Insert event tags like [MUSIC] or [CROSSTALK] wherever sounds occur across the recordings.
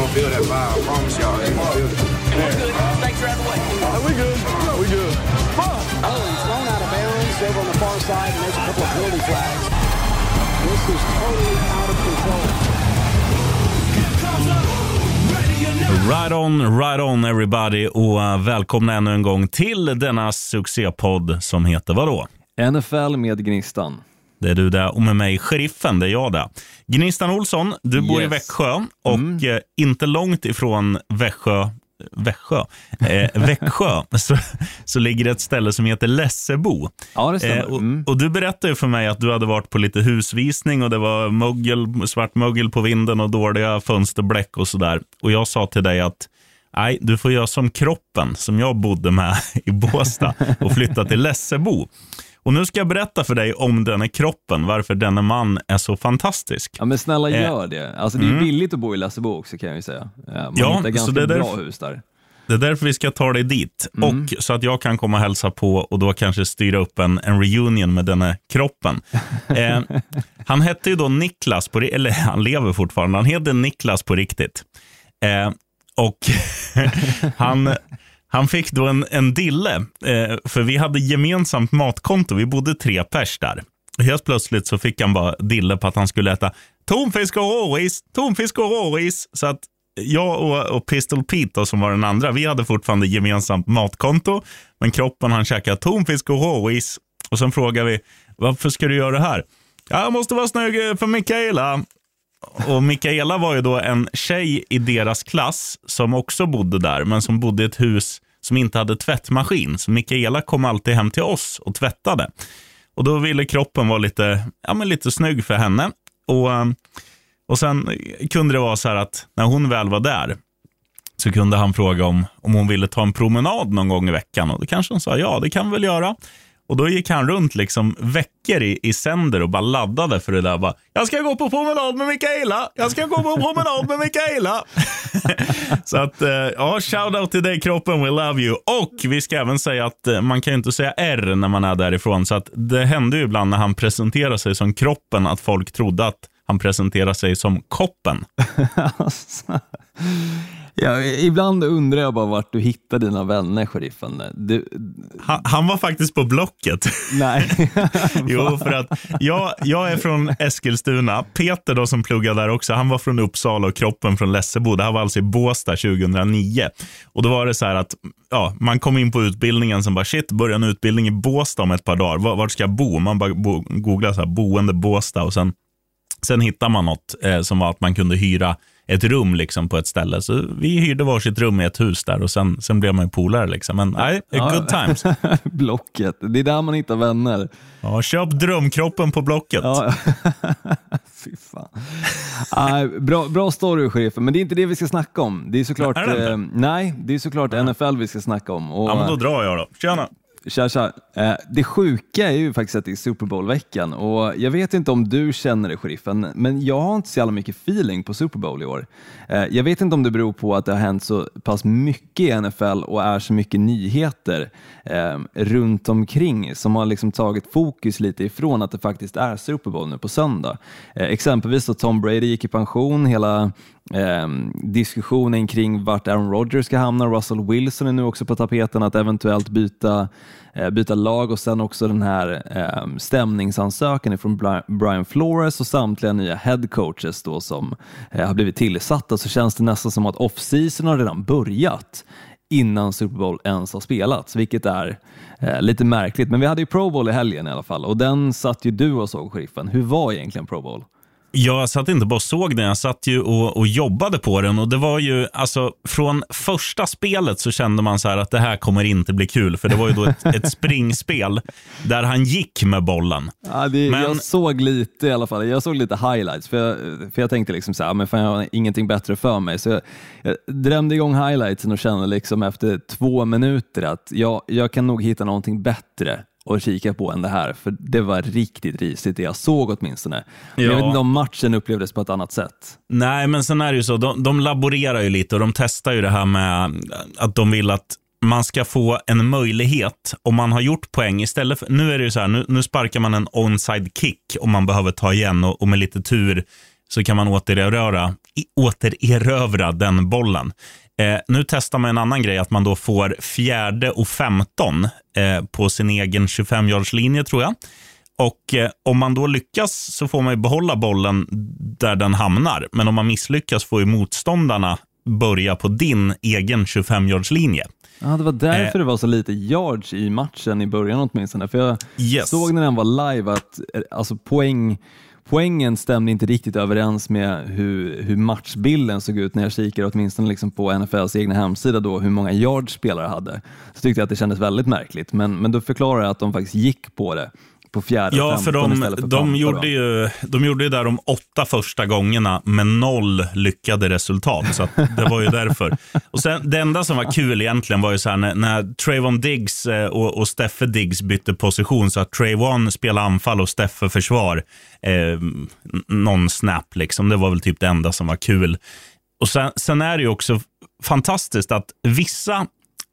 gonna feel that vibe. I promise y'all, they gonna feel it. Thanks for having way. we good. We good. Oh, he's thrown out of bounds over on the far side, and there's a couple of penalty flags. This is totally out of control. Right on, right on everybody och uh, välkomna ännu en gång till denna succépodd som heter vadå? NFL med Gnistan. Det är du där och med mig, sheriffen, det är jag där. Gnistan Olsson, du bor i Yes. Växjö och eh, inte långt ifrån Växjö, Växjö, eh, Växjö [LAUGHS] så, så ligger det ett ställe som heter Lessebo. Ja, det. Eh, och, Mm. och Du berättade för mig att du hade varit på lite husvisning och det var mögel, svart mögel på vinden och dåliga fönsterbläck och sådär. Och jag sa till dig att nej, du får göra som kroppen som jag bodde med [LAUGHS] i Båstad och flytta till Lessebo. Och nu ska jag berätta för dig om denna kroppen, varför denna man är så fantastisk. Ja, men snälla Eh, gör det. Alltså, det är billigt att bo i Lessebo också kan jag ju säga. Eh, Man Ja, hittar så ganska det är bra därför- hus där. Det är därför vi ska ta dig dit. Och så att jag kan komma och hälsa på och då kanske styra upp en, en reunion med denna kroppen. [LAUGHS] Eh, han hette ju då Niklas, på, eller [LAUGHS] han lever fortfarande, han heter Niklas på riktigt. Eh, och [LAUGHS] han, han fick då en, en dille, eh, för vi hade gemensamt matkonto, vi bodde tre pers där. Helt plötsligt så fick han bara dille på att han skulle äta tonfisk och råris, tonfisk och råris. Så att jag och, och Pistol Pete då, som var den andra, vi hade fortfarande gemensamt matkonto. Men kroppen han käkade tonfisk och råris. Och sen frågade vi, varför ska du göra det här? Jag måste vara snygg för Mikaela. Och Mikaela var ju då en tjej i deras klass som också bodde där, men som bodde i ett hus som inte hade tvättmaskin. Så Mikaela kom alltid hem till oss och tvättade. Och då ville kroppen vara lite, ja, men lite snygg för henne. Och, och sen kunde det vara så här att när hon väl var där så kunde han fråga om, om hon ville ta en promenad någon gång i veckan. Och då kanske hon sa ja, det kan vi väl göra. Och då gick han runt liksom veckor i, i sänder och bara laddade för det där. Bara, jag ska gå på promenad med Mikaela. Jag ska gå på promenad med Mikaela. [LAUGHS] Så att, eh, ja, shout out till dig kroppen, we love you. Och vi ska även säga att eh, man kan ju inte säga R när man är därifrån. Så att det hände ju ibland när han presenterade sig som kroppen att folk trodde att han presenterade sig som koppen. [LAUGHS] Ja, ibland undrar jag bara vart du hittar dina vänner, sheriffen. Du, Han, han var faktiskt på Blocket. nej. [LAUGHS] Jo, [LAUGHS] för att jag, jag är från Eskilstuna. Peter då som pluggade där också, han var från Uppsala och kroppen från Lessebo. Det här var alltså i Båstad 2009. Och då var det så här att ja, man kom in på utbildningen som bara shit, börjar en utbildning i Båstad om ett par dagar. Var, vart ska jag bo? Man bara bo, googlade så här, boende Båstad och sen, sen hittade man något eh, som var att man kunde hyra ett rum liksom på ett ställe. Så vi hyrde varsitt rum i ett hus där och sen, sen blev man ju polare. Liksom. Men nej, good times. [LAUGHS] Blocket, det är där man hittar vänner. Ja, köp drömkroppen på Blocket. Ja. [LAUGHS] Fy fan. Nej, bra, bra story, sheriffen, men det är inte det vi ska snacka om. Det är såklart, Är det eh, nej, det är såklart NFL vi ska snacka om. Och, Ja, men då drar jag då. Tjena. Tja, tja. Eh, det sjuka är ju faktiskt att det är Super Bowl-veckan och jag vet inte om du känner det, sheriffen, men jag har inte så jävla mycket feeling på Super Bowl i år. Eh, jag vet inte om det beror på att det har hänt så pass mycket i NFL och är så mycket nyheter ehm, runt omkring som har liksom tagit fokus lite ifrån att det faktiskt är Super Bowl nu på söndag. Eh, exempelvis då Tom Brady gick i pension, hela eh, diskussionen kring vart Aaron Rodgers ska hamna. Russell Wilson är nu också på tapeten att eventuellt byta, eh, byta lag och sen också den här eh, stämningsansökan från Brian Flores och samtliga nya head coaches då som eh, har blivit tillsatta så känns det nästan som att off-season har redan börjat innan Super Bowl ens har spelats, vilket är eh, lite märkligt. Men vi hade ju Pro Bowl i helgen i alla fall och den satt ju du och såg, sheriffen. Hur var egentligen Pro Bowl? Jag satt inte bara och såg den, jag satt ju och, och jobbade på den. Och det var ju, alltså från första spelet så kände man så här att det här kommer inte bli kul. För det var ju då ett, ett springspel där han gick med bollen. Ja, det, Men- Jag såg lite i alla fall, jag såg lite highlights för jag, för jag tänkte liksom så här, men fan, jag har ingenting bättre för mig. Så jag, jag drämde igång highlightsen och kände liksom efter två minuter att jag, jag kan nog hitta någonting bättre att kika på än det här, för det var riktigt risigt det jag såg åtminstone. Men Jag Ja. vet inte om matchen upplevdes på ett annat sätt. Nej, men sen är det ju så, de, de laborerar ju lite och de testar ju det här med att de vill att man ska få en möjlighet om man har gjort poäng istället för, nu är det ju så här, nu, nu sparkar man en onside kick om man behöver ta igen och, och med lite tur så kan man återerövra, återerövra den bollen. Eh, nu testar man en annan grej, att man då får fjärde och 15 eh, på sin egen 25-yardslinje tror jag. Och eh, om man då lyckas så får man ju behålla bollen där den hamnar. Men om man misslyckas får ju motståndarna börja på din egen 25-yardslinje. Ja, det var därför Eh. det var så lite yards i matchen i början åtminstone. För jag Yes. såg när den var live att eh, alltså poäng, poängen stämde inte riktigt överens med hur, hur matchbilden såg ut när jag kikade åtminstone liksom på NFLs egna hemsida då, hur många yards spelare hade. Så tyckte jag att det kändes väldigt märkligt, men, men då förklarade jag att de faktiskt gick på det på fjärde Ja, för de, för de, gjorde ju, de gjorde ju där de åtta första gångerna med noll lyckade resultat. Så det var ju [LAUGHS] därför. Och sen, det enda som var kul egentligen var ju så här när, när Trayvon Diggs eh, och, och Steffe Diggs bytte position. Så att Trayvon spelade anfall och Steffe försvar. Eh, någon snap liksom. Det var väl typ det enda som var kul. Och sen, sen är det ju också fantastiskt att vissa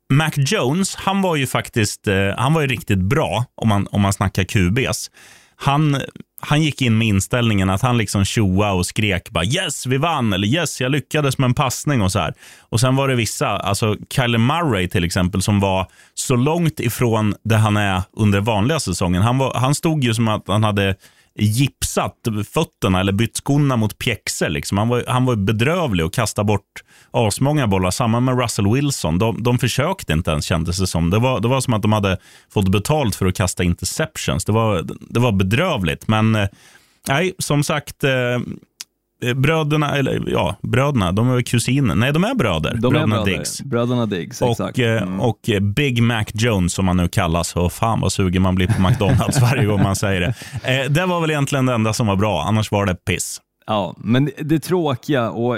Mac Jones, han var ju faktiskt eh, han var ju riktigt bra om man, om man snackar QBs. Han, han gick in med inställningen att han liksom tjoa och skrek bara yes, vi vann eller yes, jag lyckades med en passning och så här. Och sen var det vissa, alltså Kyler Murray till exempel, som var så långt ifrån det han är under vanliga säsongen. Han, var, han stod ju som att han hade gipsat fötterna eller bytt skorna mot pjäxor. Liksom. Han, var, han var bedrövlig och kastade bort asmånga bollar. Samma med Russell Wilson. De, de försökte inte ens kändes det som. Det var, det var som att de hade fått betalt för att kasta interceptions. Det var, det var bedrövligt. Men eh, nej, som sagt, eh, bröderna, eller ja, bröderna, de är kusiner. Nej, de är bröder. De är bröderna bröder. Diggs. Bröderna Diggs, exakt. Och, eh, Mm. och eh, Big Mac Jones som han nu kallas. Och fan vad sugen man blir på McDonalds [LAUGHS] varje gång man säger det. Eh, det var väl egentligen det enda som var bra, annars var det piss. Ja, men det, tråkiga och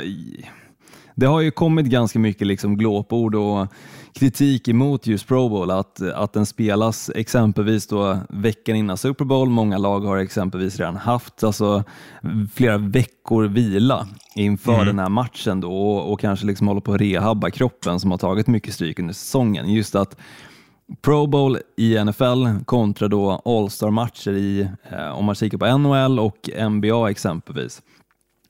det har ju kommit ganska mycket liksom glåpord och kritik emot just Pro Bowl, att, att den spelas exempelvis då veckan innan Super Bowl. Många lag har exempelvis redan haft alltså, flera veckor vila inför den här matchen då och, och kanske liksom håller på att rehabba kroppen som har tagit mycket stryk under säsongen. Just att Pro Bowl i NFL kontra då All-star-matcher i, eh, om man kikar på NHL och NBA exempelvis.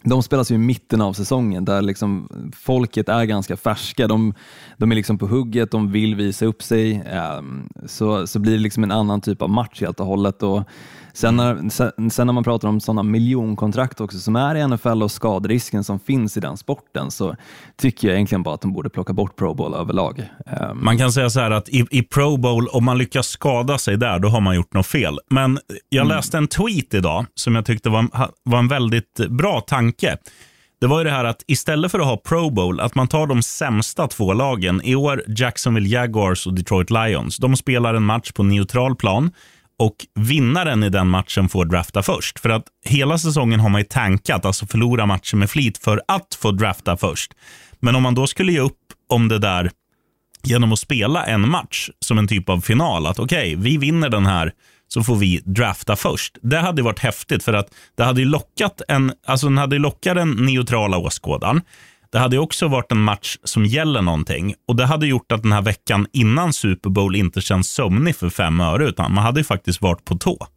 De spelas ju i mitten av säsongen där liksom folket är ganska färska. De, de är liksom på hugget, de vill visa upp sig. Ehm, så, så blir det liksom en annan typ av match helt och hållet. Och sen, när, sen, sen när man pratar om sådana miljonkontrakt också som är i NFL och skaderisken som finns i den sporten så tycker jag egentligen bara att de borde plocka bort Pro Bowl överlag. Ehm, Man kan säga så här att i, i Pro Bowl, om man lyckas skada sig där, då har man gjort något fel. Men jag läste en tweet idag som jag tyckte var, var en väldigt bra tanke. Det var ju det här att istället för att ha Pro Bowl, att man tar de sämsta två lagen. I år Jacksonville Jaguars och Detroit Lions. De spelar en match på neutral plan och vinnaren i den matchen får drafta först. För att hela säsongen har man ju tankat, alltså förlora matcher med flit för att få drafta först. Men om man då skulle ge upp om det där genom att spela en match som en typ av final. Att okej, vi vinner den här så får vi drafta först. Det hade varit häftigt för att det hade lockat en, alltså den hade ju lockat den neutrala åskådaren. Det hade ju också varit en match som gäller någonting och det hade gjort att den här veckan innan Super Bowl inte känns sömnig för fem öre utan man hade ju faktiskt varit på tå.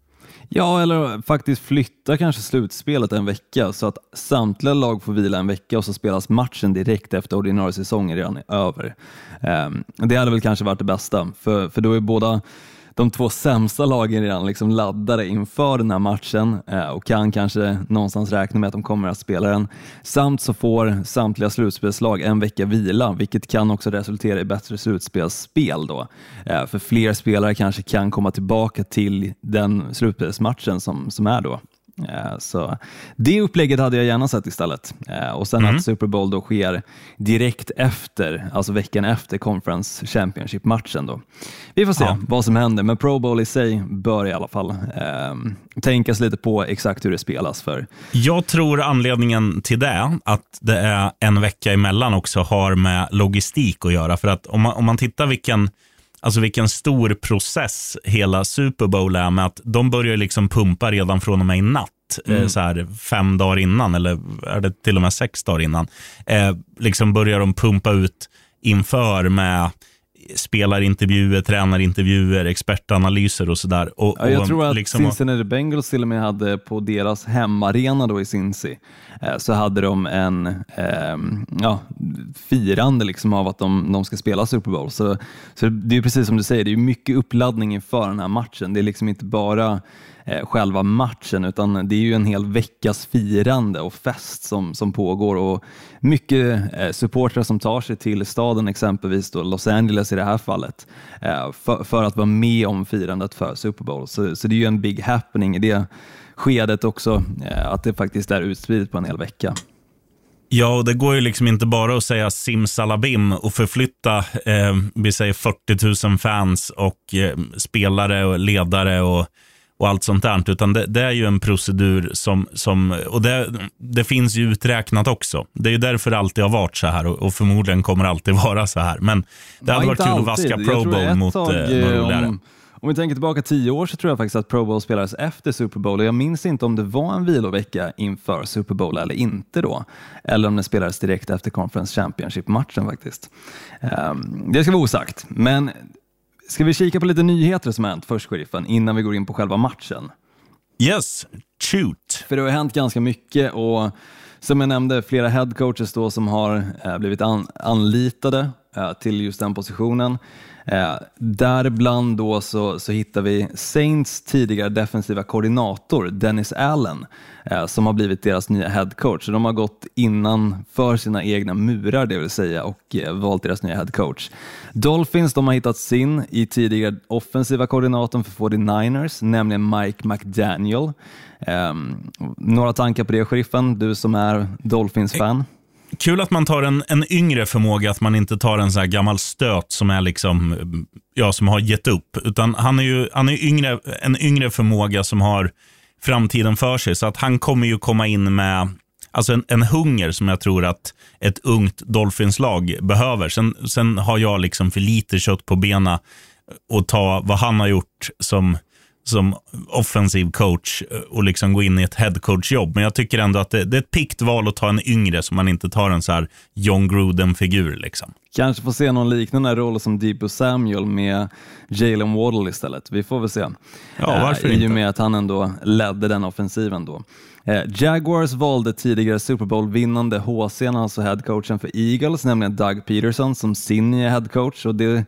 Ja, eller faktiskt flytta kanske slutspelet en vecka så att samtliga lag får vila en vecka och så spelas matchen direkt efter ordinarie säsongen redan är över. Ehm, det hade väl kanske varit det bästa, för, för då är båda de två sämsta lagen redan liksom laddade inför den här matchen eh, och kan kanske någonstans räkna med att de kommer att spela den. Samt så får samtliga slutspelslag en vecka vila, vilket kan också resultera i bättre slutspelsspel då. Eh, för fler spelare kanske kan komma tillbaka till den slutspelsmatchen som, som är då. Eh, Så det upplägget hade jag gärna sett istället. Eh, Och sen att Super Bowl då sker direkt efter, alltså veckan efter Conference Championship-matchen. Då. Vi får se Ja. vad som händer, men Pro Bowl i sig bör i alla fall eh, tänkas lite på exakt hur det spelas. för. Jag tror anledningen till det, att det är en vecka emellan också, har med logistik att göra. För att om man, om man tittar vilken, alltså vilken stor process hela Super Bowl är med att de börjar liksom pumpa redan från och med i natt. Eh, så här, fem dagar innan, eller är det till och med sex dagar innan. Eh, liksom börjar de pumpa ut inför med spelarintervjuer, tränarintervjuer, expertanalyser och sådär. Och, Ja, jag tror att liksom- Cincinnati Bengals till och med hade på deras hemmaarena då i Cincy, eh, så hade de en eh, ja, firande liksom av att de, de ska spela Super Bowl. Så, så det är ju precis som du säger, det är mycket uppladdning inför den här matchen. Det är liksom inte bara Eh, själva matchen utan det är ju en hel veckas firande och fest som, som pågår och mycket eh, supportrar som tar sig till staden, exempelvis då Los Angeles i det här fallet, eh, för, för att vara med om firandet för Super Bowl. Så, så det är ju en big happening i det skedet också, att det faktiskt är utspridet på en hel vecka. Ja, och det går ju liksom inte bara att säga simsalabim och förflytta, eh, vi säger 40 000 fans och eh, spelare och ledare och, och allt sånt där. Utan det, det är ju en procedur som, som och det, det finns ju uträknat också. Det är ju därför det alltid har varit så här och, och förmodligen kommer alltid [LAUGHS] vara så här. Men det hade Ja, varit kul att alltid. vaska Jag Pro Bowl mot tag, eh, något eh, roligare. om, om vi tänker tillbaka tio år så tror jag faktiskt att Pro Bowl spelades efter Super Bowl och jag minns inte om det var en vilovecka inför Super Bowl eller inte då. Eller om det spelades direkt efter Conference Championship-matchen faktiskt. Ehm, det ska vara osagt, men ska vi kika på lite nyheter som har hänt först, sheriffen, innan vi går in på själva matchen? Yes, shoot. För det har hänt ganska mycket och som jag nämnde, flera headcoaches då som har eh, blivit an, anlitade eh, till just den positionen. Eh, däribland då så, så hittar vi Saints tidigare defensiva koordinator Dennis Allen eh, som har blivit deras nya headcoach. Så de har gått innanför sina egna murar det vill säga och eh, valt deras nya headcoach. Dolphins de har hittat sin i tidigare offensiva koordinatorn för 49ers, nämligen Mike McDaniel. Ehm, några tankar på det, sheriffen, du som är Dolphins-fan? Kul att man tar en, en yngre förmåga, att man inte tar en sån här gammal stöt som är liksom, ja, som har gett upp. Utan han är ju han är yngre, en yngre förmåga som har framtiden för sig. Så att han kommer ju komma in med alltså en, en hunger som jag tror att ett ungt Dolphins-lag behöver. Sen, sen har jag liksom för lite kött på benen och ta vad han har gjort som som offensiv coach och liksom gå in i ett headcoach-jobb. Men jag tycker ändå att det, det är ett pikt val att ta en yngre så man inte tar en så här John Gruden-figur. Liksom. Kanske får se någon liknande roll som Deepo Samuel med Jalen Waddle istället. Vi får väl se. Ja, varför Eh, I inte? och med att han ändå ledde den offensiven då. Eh, Jaguars valde tidigare Super Bowl-vinnande HC, alltså headcoachen för Eagles, nämligen Doug Peterson som sin nya headcoach. Och det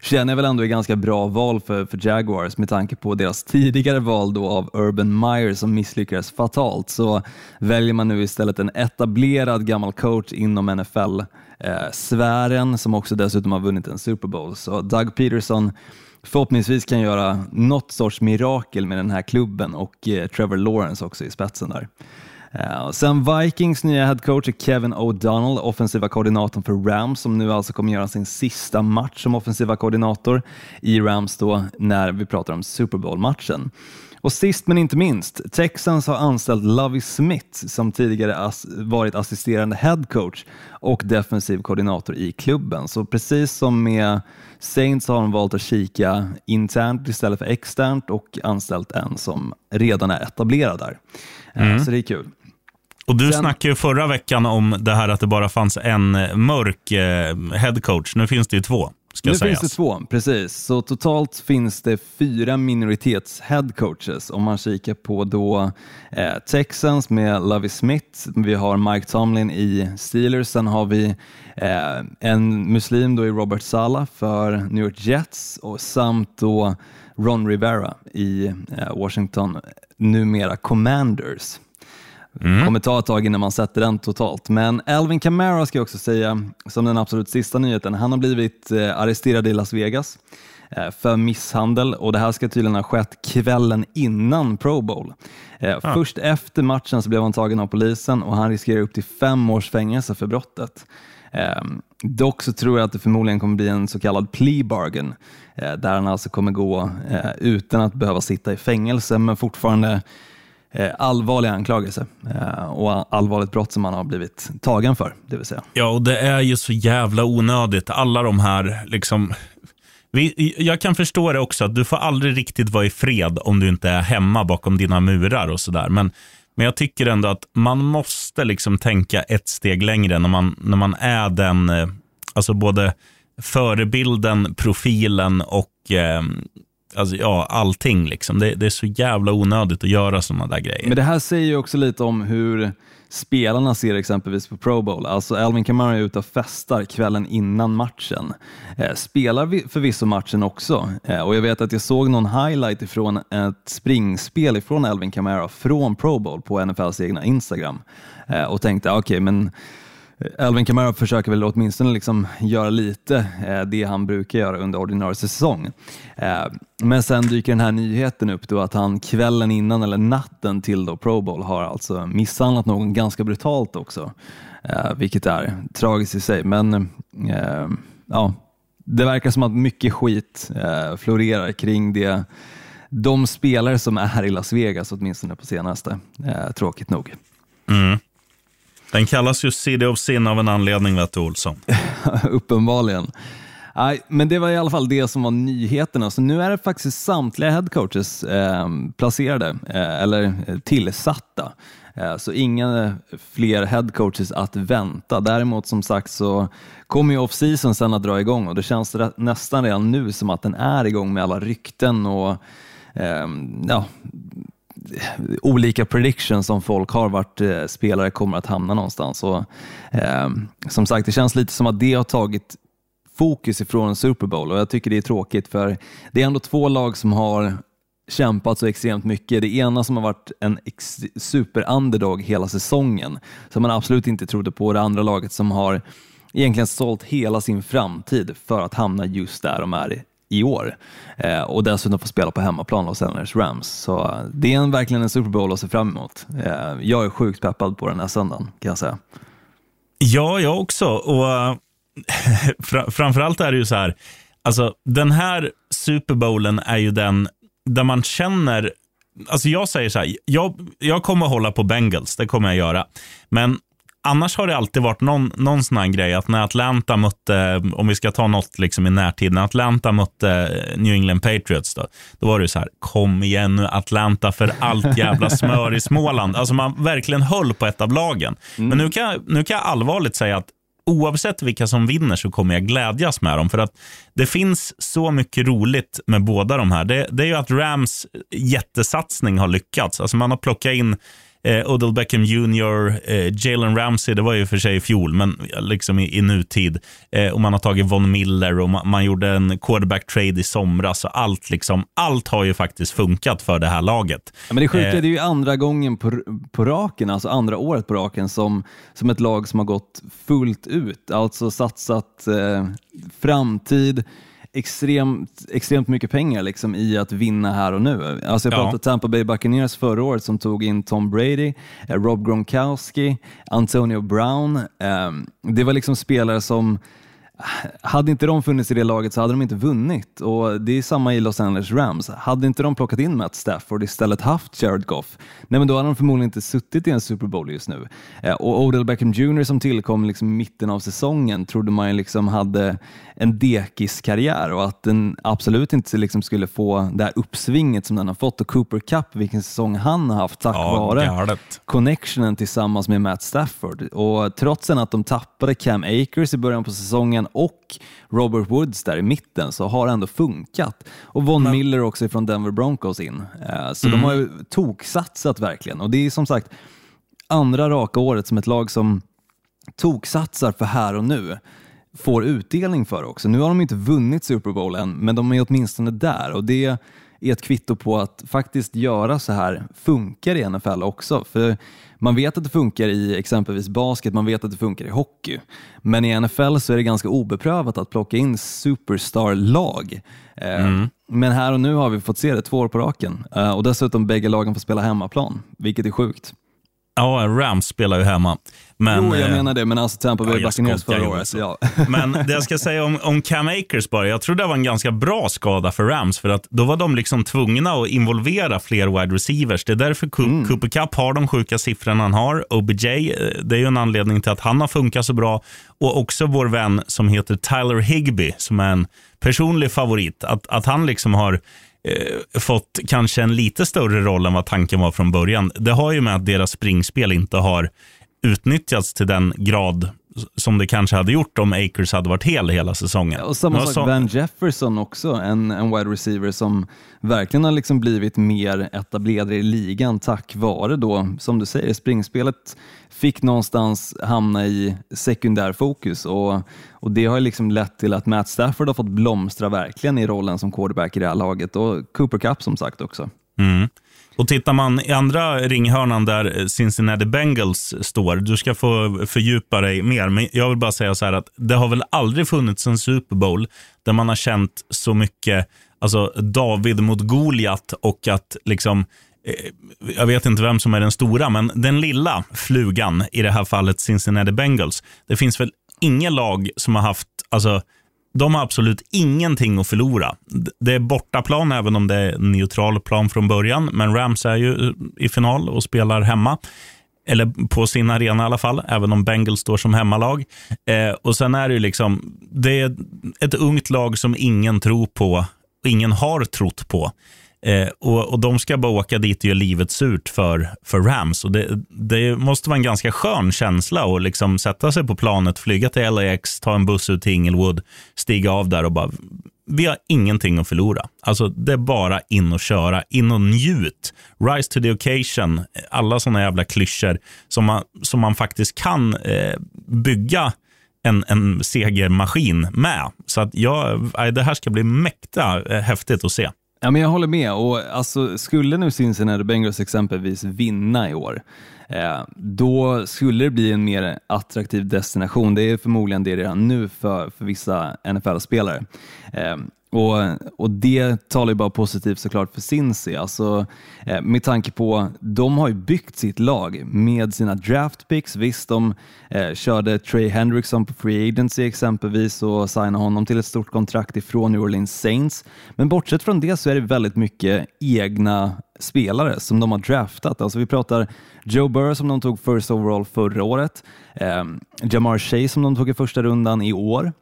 känner jag väl ändå är ganska bra val för, för Jaguars med tanke på deras tidigare val då av Urban Meyer som misslyckades fatalt. Så väljer man nu istället en etablerad gammal coach inom NFL eh, sfären som också dessutom har vunnit en Super Bowl. Så Doug Peterson förhoppningsvis kan göra något sorts mirakel med den här klubben och eh, Trevor Lawrence också i spetsen där. Uh, sen Vikings nya headcoach är Kevin O'Donnell, offensiva koordinatorn för Rams, som nu alltså kommer göra sin sista match som offensiva koordinator i Rams då när vi pratar om Super Bowl-matchen. Och sist men inte minst, Texans har anställt Lovie Smith som tidigare as varit assisterande headcoach och defensiv koordinator i klubben. Så precis som med Saints har de valt att kika internt istället för externt och anställt en som redan är etablerad där. Uh, Så det är kul. Och du Sen- snackade ju förra veckan om det här att det bara fanns en eh, mörk eh, headcoach. Nu finns det ju två, Nu sägas. finns det två, precis. Så totalt finns det fyra minoritets headcoaches om man kikar på då eh, Texans med Lovie Smith, vi har Mike Tomlin i Steelers, sen har vi eh, en muslim då i Robert Sala för New York Jets och samt då Ron Rivera i eh, Washington, numera Commanders. Kommer ta ett tag innan man sätter den totalt. Men Alvin Kamara ska jag också säga, som den absolut sista nyheten, han har blivit eh, arresterad i Las Vegas eh, för misshandel och det här ska tydligen ha skett kvällen innan Pro Bowl. Eh, Först efter matchen så blev han tagen av polisen och han riskerar upp till fem års fängelse för brottet. Dock så tror jag att det förmodligen kommer bli en så kallad plea bargain där han alltså kommer gå utan att behöva sitta i fängelse men fortfarande Eh, allvarlig anklagelse eh, och allvarligt brott som han har blivit tagen för, det vill säga. Ja, och det är ju så jävla onödigt. Alla de här, liksom... Vi, jag kan förstå det också, att du får aldrig riktigt vara i fred om du inte är hemma bakom dina murar och sådär. Men, men jag tycker ändå att man måste liksom tänka ett steg längre när man, när man är den, eh, alltså både förebilden, profilen och eh, alltså, ja, allting. Liksom. Det, det, är så jävla onödigt att göra sådana där grejer. Men det här säger ju också lite om hur spelarna ser exempelvis på Pro Bowl. Alltså Alvin Kamara är ute och festar kvällen innan matchen. Eh, spelar förvisso matchen också eh, och jag vet att jag såg någon highlight ifrån ett springspel ifrån Alvin Kamara från Pro Bowl på NFLs egna Instagram eh, och tänkte okej, okay, men Alvin Kamara försöker väl åtminstone liksom göra lite eh, det han brukar göra under ordinarie säsong. Eh, men sen dyker den här nyheten upp då att han kvällen innan eller natten till då Pro Bowl har alltså misshandlat någon ganska brutalt också, eh, vilket är tragiskt i sig. Men ja, det verkar som att mycket skit florerar kring det de spelare som är här i Las Vegas, åtminstone på senaste. tråkigt nog. Mm. Den kallas ju City of Sin av en anledning, vet du Olsson. [LAUGHS] Uppenbarligen. Nej, men det var i alla fall det som var nyheterna. Så nu är det faktiskt samtliga headcoaches eh, placerade, eh, eller eh, tillsatta. Eh, så inga fler headcoaches att vänta. Däremot som sagt så kommer ju off-season sen att dra igång och det känns nästan redan nu som att den är igång med alla rykten och ehm, ja, olika predictions som folk har vart eh, spelare kommer att hamna någonstans. Och, eh, som sagt, det känns lite som att det har tagit fokus ifrån Super Bowl och jag tycker det är tråkigt för det är ändå två lag som har kämpat så extremt mycket. Det ena som har varit en super-underdog hela säsongen, som man absolut inte trodde på. Det andra laget som har egentligen sålt hela sin framtid för att hamna just där de är i år eh, och dessutom få spela på hemmaplan Los Angeles Rams. Så eh, det är en, verkligen en Super Bowl att se fram emot. Eh, jag är sjukt peppad på den här söndagen kan jag säga. Ja, jag också. Och eh, [LAUGHS] fr framförallt är det ju så här, alltså den här Super Bowlen är ju den där man känner Alltså jag säger så här, jag, jag kommer hålla på Bengals, det kommer jag göra. Men annars har det alltid varit någon, någon sån här grej att när Atlanta mötte, om vi ska ta något liksom i närtid, när Atlanta mötte New England Patriots, då, då var det så här, kom igen nu Atlanta för allt jävla smör i Småland. Alltså man verkligen höll på ett av lagen. Mm. Men nu kan, nu kan jag allvarligt säga att oavsett vilka som vinner så kommer jag glädjas med dem. För att det finns så mycket roligt med båda de här. Det, det är ju att Rams jättesatsning har lyckats. Alltså man har plockat in Eh, Odell Beckham Jr, eh, Jalen Ramsey, det var ju för sig i fjol, men liksom i, i nutid. Eh, och man har tagit Von Miller och man, man gjorde en quarterback trade i somras. Och allt, liksom, allt har ju faktiskt funkat för det här laget. Ja, men det sjuka eh, det är ju andra gången på, på raken, alltså andra året på raken, som, som ett lag som har gått fullt ut. Alltså satsat eh, framtid, extremt, extremt mycket pengar liksom, i att vinna här och nu. Alltså jag pratade ja. Tampa Bay Buccaneers förra året som tog in Tom Brady, eh, Rob Gronkowski, Antonio Brown. Eh, det var liksom spelare som hade inte de funnits i det laget så hade de inte vunnit och det är samma i Los Angeles Rams. Hade inte de plockat in Matt Stafford istället haft Jared Goff, nej men då hade de förmodligen inte suttit i en Super Bowl just nu. Eh, och Odell Beckham Jr som tillkom liksom i mitten av säsongen trodde man liksom hade en dekiskarriär och att den absolut inte liksom skulle få det här uppsvinget som den har fått. Och Cooper Cup, vilken säsong han har haft tack ja, vare galet. connectionen tillsammans med Matt Stafford. Och trots att de tappade Cam Akers i början på säsongen och Robert Woods där i mitten så har det ändå funkat. Och Von Men... Miller också från Denver Broncos in. Eh, så mm. de har ju toksatsat verkligen. Och det är som sagt andra raka året som ett lag som toksatsar för här och nu får utdelning för också. Nu har de inte vunnit Super Bowl än, men de är åtminstone där och det är ett kvitto på att faktiskt göra så här funkar i NFL också. För man vet att det funkar i exempelvis basket, man vet att det funkar i hockey. Men i NFL så är det ganska obeprövat att plocka in superstar-lag. Eh, mm. Men här och nu har vi fått se det två år på raken eh, och dessutom bägge lagen får spela hemmaplan, vilket är sjukt. Ja, Rams spelar ju hemma. Men, jo, jag eh, menar det, men alltså Tampa Bay ja, Buccaneers förra året. Ja. [LAUGHS] Men det jag ska säga om, om Cam Akers bara, jag tror det var en ganska bra skada för Rams, för att då var de liksom tvungna att involvera fler wide receivers. Det är därför mm. Cooper Cup har de sjuka siffrorna han har. OBJ, eh, det är ju en anledning till att han har funkat så bra. Och också vår vän som heter Tyler Higby, som är en personlig favorit. Att, att han liksom har eh, fått kanske en lite större roll än vad tanken var från början. Det har ju med att deras springspel inte har utnyttjats till den grad som det kanske hade gjort om Akers hade varit hel hela säsongen. Och samma sak så- Van Jefferson också, en, en wide receiver som verkligen har liksom blivit mer etablerad i ligan tack vare då, som du säger, springspelet fick någonstans hamna i sekundärfokus och, och det har liksom lett till att Matt Stafford har fått blomstra verkligen i rollen som quarterback i det här laget och Cooper Cup som sagt också. Mm. Och tittar man i andra ringhörnan där eh, Cincinnati Bengals står, du ska få fördjupa dig mer, men jag vill bara säga så här att det har väl aldrig funnits en Super Bowl där man har känt så mycket alltså David mot Goliat och att liksom eh, jag vet inte vem som är den stora, men den lilla flugan, i det här fallet Cincinnati Bengals. Det finns väl inget lag som har haft, alltså, de har absolut ingenting att förlora. Det är bortaplan, även om det är neutral plan från början, men Rams är ju eh, i final och spelar hemma. Eller på sin arena i alla fall, även om Bengals står som hemmalag. Eh, och sen är det ju liksom, det är ett ungt lag som ingen tror på, och ingen har trott på. Eh, och, och De ska bara åka dit och göra livet surt för, för Rams. Och det, det måste vara en ganska skön känsla att liksom sätta sig på planet, flyga till LAX, ta en buss ut till Inglewood, stiga av där och bara, vi har ingenting att förlora. Alltså Det är bara in och köra, in och njut. Rise to the occasion, alla sådana jävla klyschor som man, som man faktiskt kan eh, bygga en, en segermaskin med. Så att jag, eh, det här ska bli mäkta eh, häftigt att se. Ja, men jag håller med. Och alltså, skulle nu Cincinnati Bengals exempelvis vinna i år, eh, då skulle det bli en mer attraktiv destination. Det är förmodligen det redan nu för, för vissa NFL-spelare. Eh, och, och Det talar ju bara positivt såklart för Cincy. Alltså, eh, med tanke på, de har ju byggt sitt lag med sina draft picks. Visst, de eh, körde Trey Hendrickson på Free Agency exempelvis och signade honom till ett stort kontrakt ifrån New Orleans Saints. Men bortsett från det så är det väldigt mycket egna spelare som de har draftat. Alltså vi pratar Joe Burrow som de tog first overall förra året, eh, Jamar Chase som de tog i första rundan i år.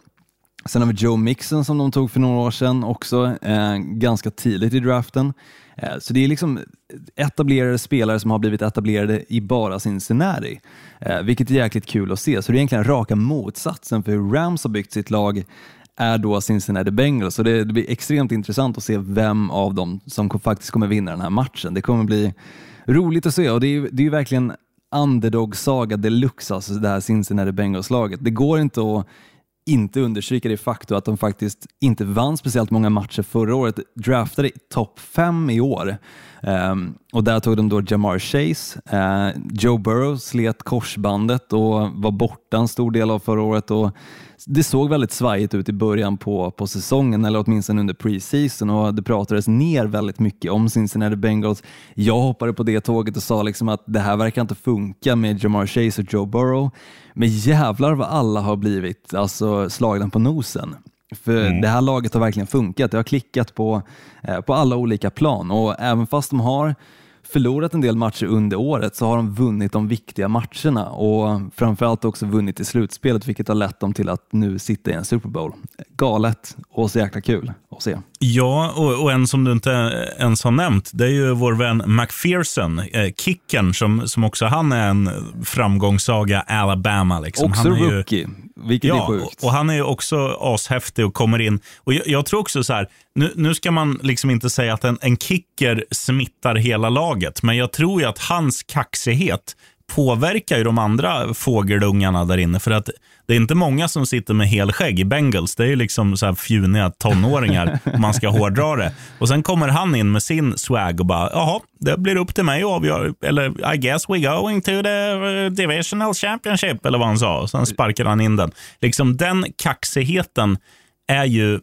Sen har vi Joe Mixon som de tog för några år sedan också, eh, ganska tidigt i draften. Eh, så det är liksom etablerade spelare som har blivit etablerade i bara Cincinnati, eh, vilket är jäkligt kul att se. Så det är egentligen raka motsatsen för hur Rams har byggt sitt lag är då Cincinnati Bengals. Så det, det blir extremt intressant att se vem av dem som faktiskt kommer vinna den här matchen. Det kommer bli roligt att se och det är det är ju verkligen underdog-saga deluxe, alltså det här Cincinnati Bengals-laget. Det går inte att inte understryka det faktum att de faktiskt inte vann speciellt många matcher förra året. Draftade i topp fem i år um, och där tog de då Jamar Chase. Uh, Joe Burrow slet korsbandet och var borta en stor del av förra året. Och det såg väldigt svajigt ut i början på, på säsongen, eller åtminstone under preseason och det pratades ner väldigt mycket om Cincinnati Bengals. Jag hoppade på det tåget och sa liksom att det här verkar inte funka med Jamar Chase och Joe Burrow. Men jävlar vad alla har blivit alltså, slagna på nosen. För det här laget har verkligen funkat. Det har klickat på, eh, på alla olika plan och även fast de har förlorat en del matcher under året så har de vunnit de viktiga matcherna och framförallt också vunnit i slutspelet vilket har lett dem till att nu sitta i en Super Bowl. Galet och så jäkla kul att se. Ja, och, och en som du inte ens har nämnt, det är ju vår vän McPherson, eh, kicken, som, som också han är en framgångssaga Alabama. Liksom. Också han är ju, vilket är Ja, sjukt. och, han är också ashäftig och kommer in. Och jag, jag tror också så här, nu, nu ska man liksom inte säga att en, en kicker smittar hela laget, men jag tror ju att hans kaxighet påverkar ju de andra fågelungarna där inne. För att det är inte många som sitter med helskägg i Bengals. Det är ju liksom så här fjuniga tonåringar om man ska hårdra det. Och sen kommer han in med sin swag och bara, jaha, det blir upp till mig att avgöra. Eller I guess we're going to the uh, divisional championship, eller vad han sa. Och sen sparkar han in den. Liksom den kaxigheten är ju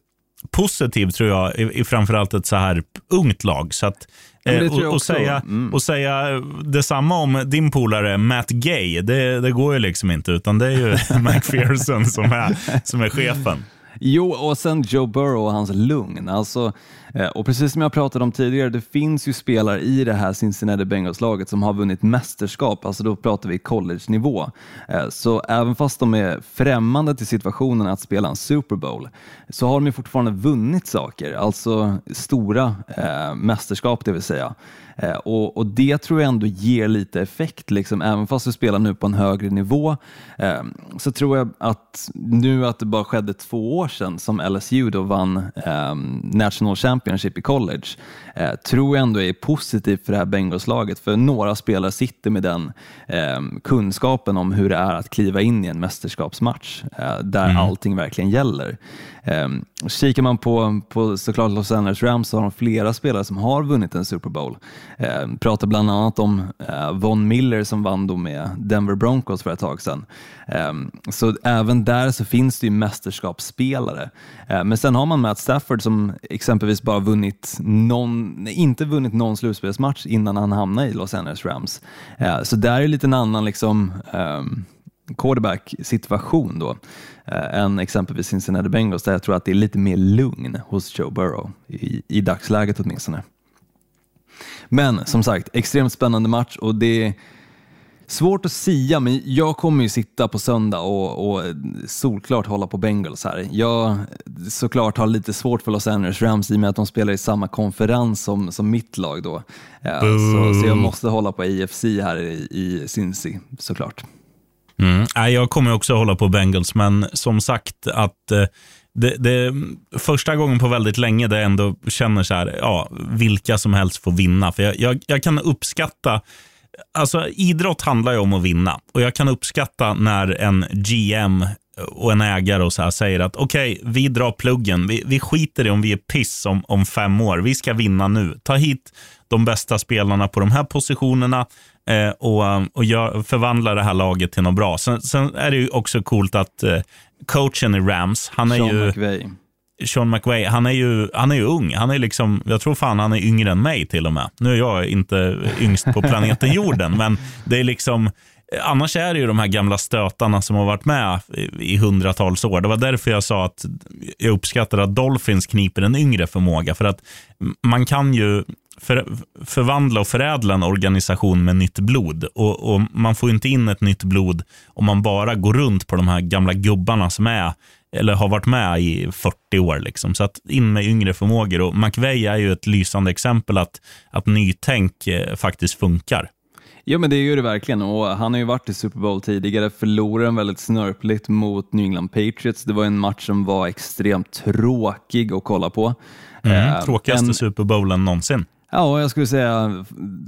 positiv tror jag i, i framförallt ett så här ungt lag. Så att, eh, och, och, säga, Mm. och säga detsamma om din polare Matt Gay, det, det går ju liksom inte. Utan det är ju [LAUGHS] McPherson som är, som är chefen. Jo, och sen Joe Burrow och hans lugn. Alltså, Eh, och precis som jag pratade om tidigare, det finns ju spelare i det här Cincinnati Bengals-laget som har vunnit mästerskap, alltså då pratar vi college-nivå. Eh, så även fast de är främmande till situationen att spela en Super Bowl, så har de ju fortfarande vunnit saker, alltså stora eh, mästerskap det vill säga. Eh, och, och, Det tror jag ändå ger lite effekt, liksom. även fast du spelar nu på en högre nivå. Eh, så tror jag att nu att det bara skedde två år sedan som LSU då vann eh, National Championship i college, eh, tror jag ändå är positivt för det här Bengals-laget. För några spelare sitter med den ehm, kunskapen om hur det är att kliva in i en mästerskapsmatch eh, där mm. allting verkligen gäller. Um, kikar man på, på såklart Los Angeles Rams så har de flera spelare som har vunnit en Super Bowl. Um, pratar bland annat om uh, Von Miller som vann då med Denver Broncos för ett tag sedan. Um, så även där så finns det ju mästerskapsspelare. Uh, men sen har man Matt Stafford som exempelvis bara vunnit någon, inte vunnit någon slutspelsmatch innan han hamnade i Los Angeles Rams. Eh, så där är det lite en annan liksom, ehm, quarterback-situation då eh, än exempelvis Cincinnati Bengals där jag tror att det är lite mer lugn hos Joe Burrow i, i dagsläget åtminstone. Men som sagt, extremt spännande match och det är svårt att sia, men jag kommer ju sitta på söndag och, och solklart hålla på Bengals här. Jag såklart har lite svårt för Los Angeles Rams i och med att de spelar i samma konferens som, som mitt lag då. Ja, så, så jag måste hålla på AFC här i, i Cincy såklart. Mm. Jag kommer också hålla på Bengals, men som sagt att eh, det, det första gången på väldigt länge där jag ändå känner så här, ja, vilka som helst får vinna. För jag, jag, jag kan uppskatta Alltså, idrott handlar ju om att vinna och jag kan uppskatta när en GM och en ägare och så här säger att okej, okay, vi drar pluggen. Vi, vi skiter i om vi är piss om, om fem år. Vi ska vinna nu. Ta hit de bästa spelarna på de här positionerna eh, och, och gör, förvandla det här laget till något bra. Sen, sen är det ju också coolt att eh, coachen i Rams, han är Sean ju... McVay. Sean McVay, han är ju, han är ju ung. Han är liksom, jag tror fan han är yngre än mig till och med. Nu är jag inte yngst på planeten [LAUGHS] jorden, men det är liksom, annars är det ju de här gamla stötarna som har varit med i, i hundratals år. Det var därför jag sa att jag uppskattar att Dolphins kniper en yngre förmåga. För att man kan ju för, förvandla och förädla en organisation med nytt blod. Och, och, Man får inte in ett nytt blod om man bara går runt på de här gamla gubbarna som är eller har varit med i 40 år. Liksom. Så att in med yngre förmågor. Och McVeigh är ju ett lysande exempel att, att nytänk eh, faktiskt funkar. Ja, men det gör det verkligen och han har ju varit i Super Bowl tidigare, förlorade en väldigt snörpligt mot New England Patriots. Det var en match som var extremt tråkig att kolla på. Mm, eh, tråkigaste en, Super Bowlen någonsin. Ja, jag skulle säga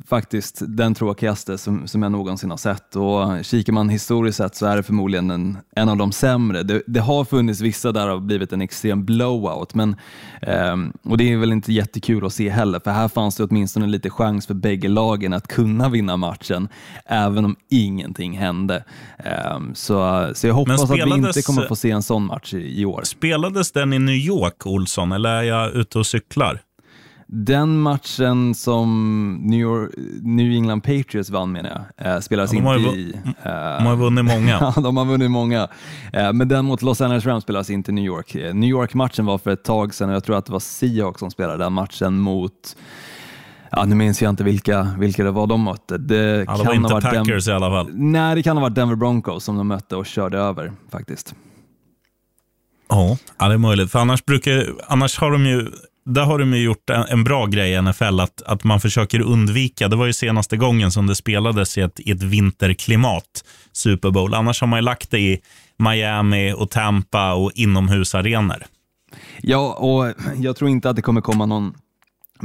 faktiskt den tråkigaste som, som jag någonsin har sett. Och kikar man historiskt sett så är det förmodligen en, en av de sämre. Det, det har funnits vissa där har blivit en extrem blowout, men, eh, och det är väl inte jättekul att se heller, för här fanns det åtminstone lite chans för bägge lagen att kunna vinna matchen, även om ingenting hände. Eh, så, så jag hoppas att vi inte kommer få se en sån match i, i år. Spelades den i New York, Olsson, eller är jag ute och cyklar? Den matchen som New, York, New England Patriots vann menar jag, eh, spelas ja, inte i... Eh, de har vunnit många. [LAUGHS] ja, de har vunnit många. Eh, men den mot Los Angeles Rams spelas inte i New York. Eh, New York-matchen var för ett tag sedan och jag tror att det var Seahawks som spelade den matchen mot Ja, nu minns jag inte vilka, vilka det var de mötte. Det, ja, det kan var inte ha varit Packers i alla fall. Nej, det kan ha varit Denver Broncos som de mötte och körde över faktiskt. Ja, det är möjligt. För annars, brukar, annars har de ju där har de ju gjort en, en, bra grej i NFL, att, att man försöker undvika, det var ju senaste gången som det spelades i ett, i ett vinterklimat, Super Bowl. Annars har man ju lagt det i Miami och Tampa och inomhusarenor. Ja, och jag tror inte att det kommer komma någon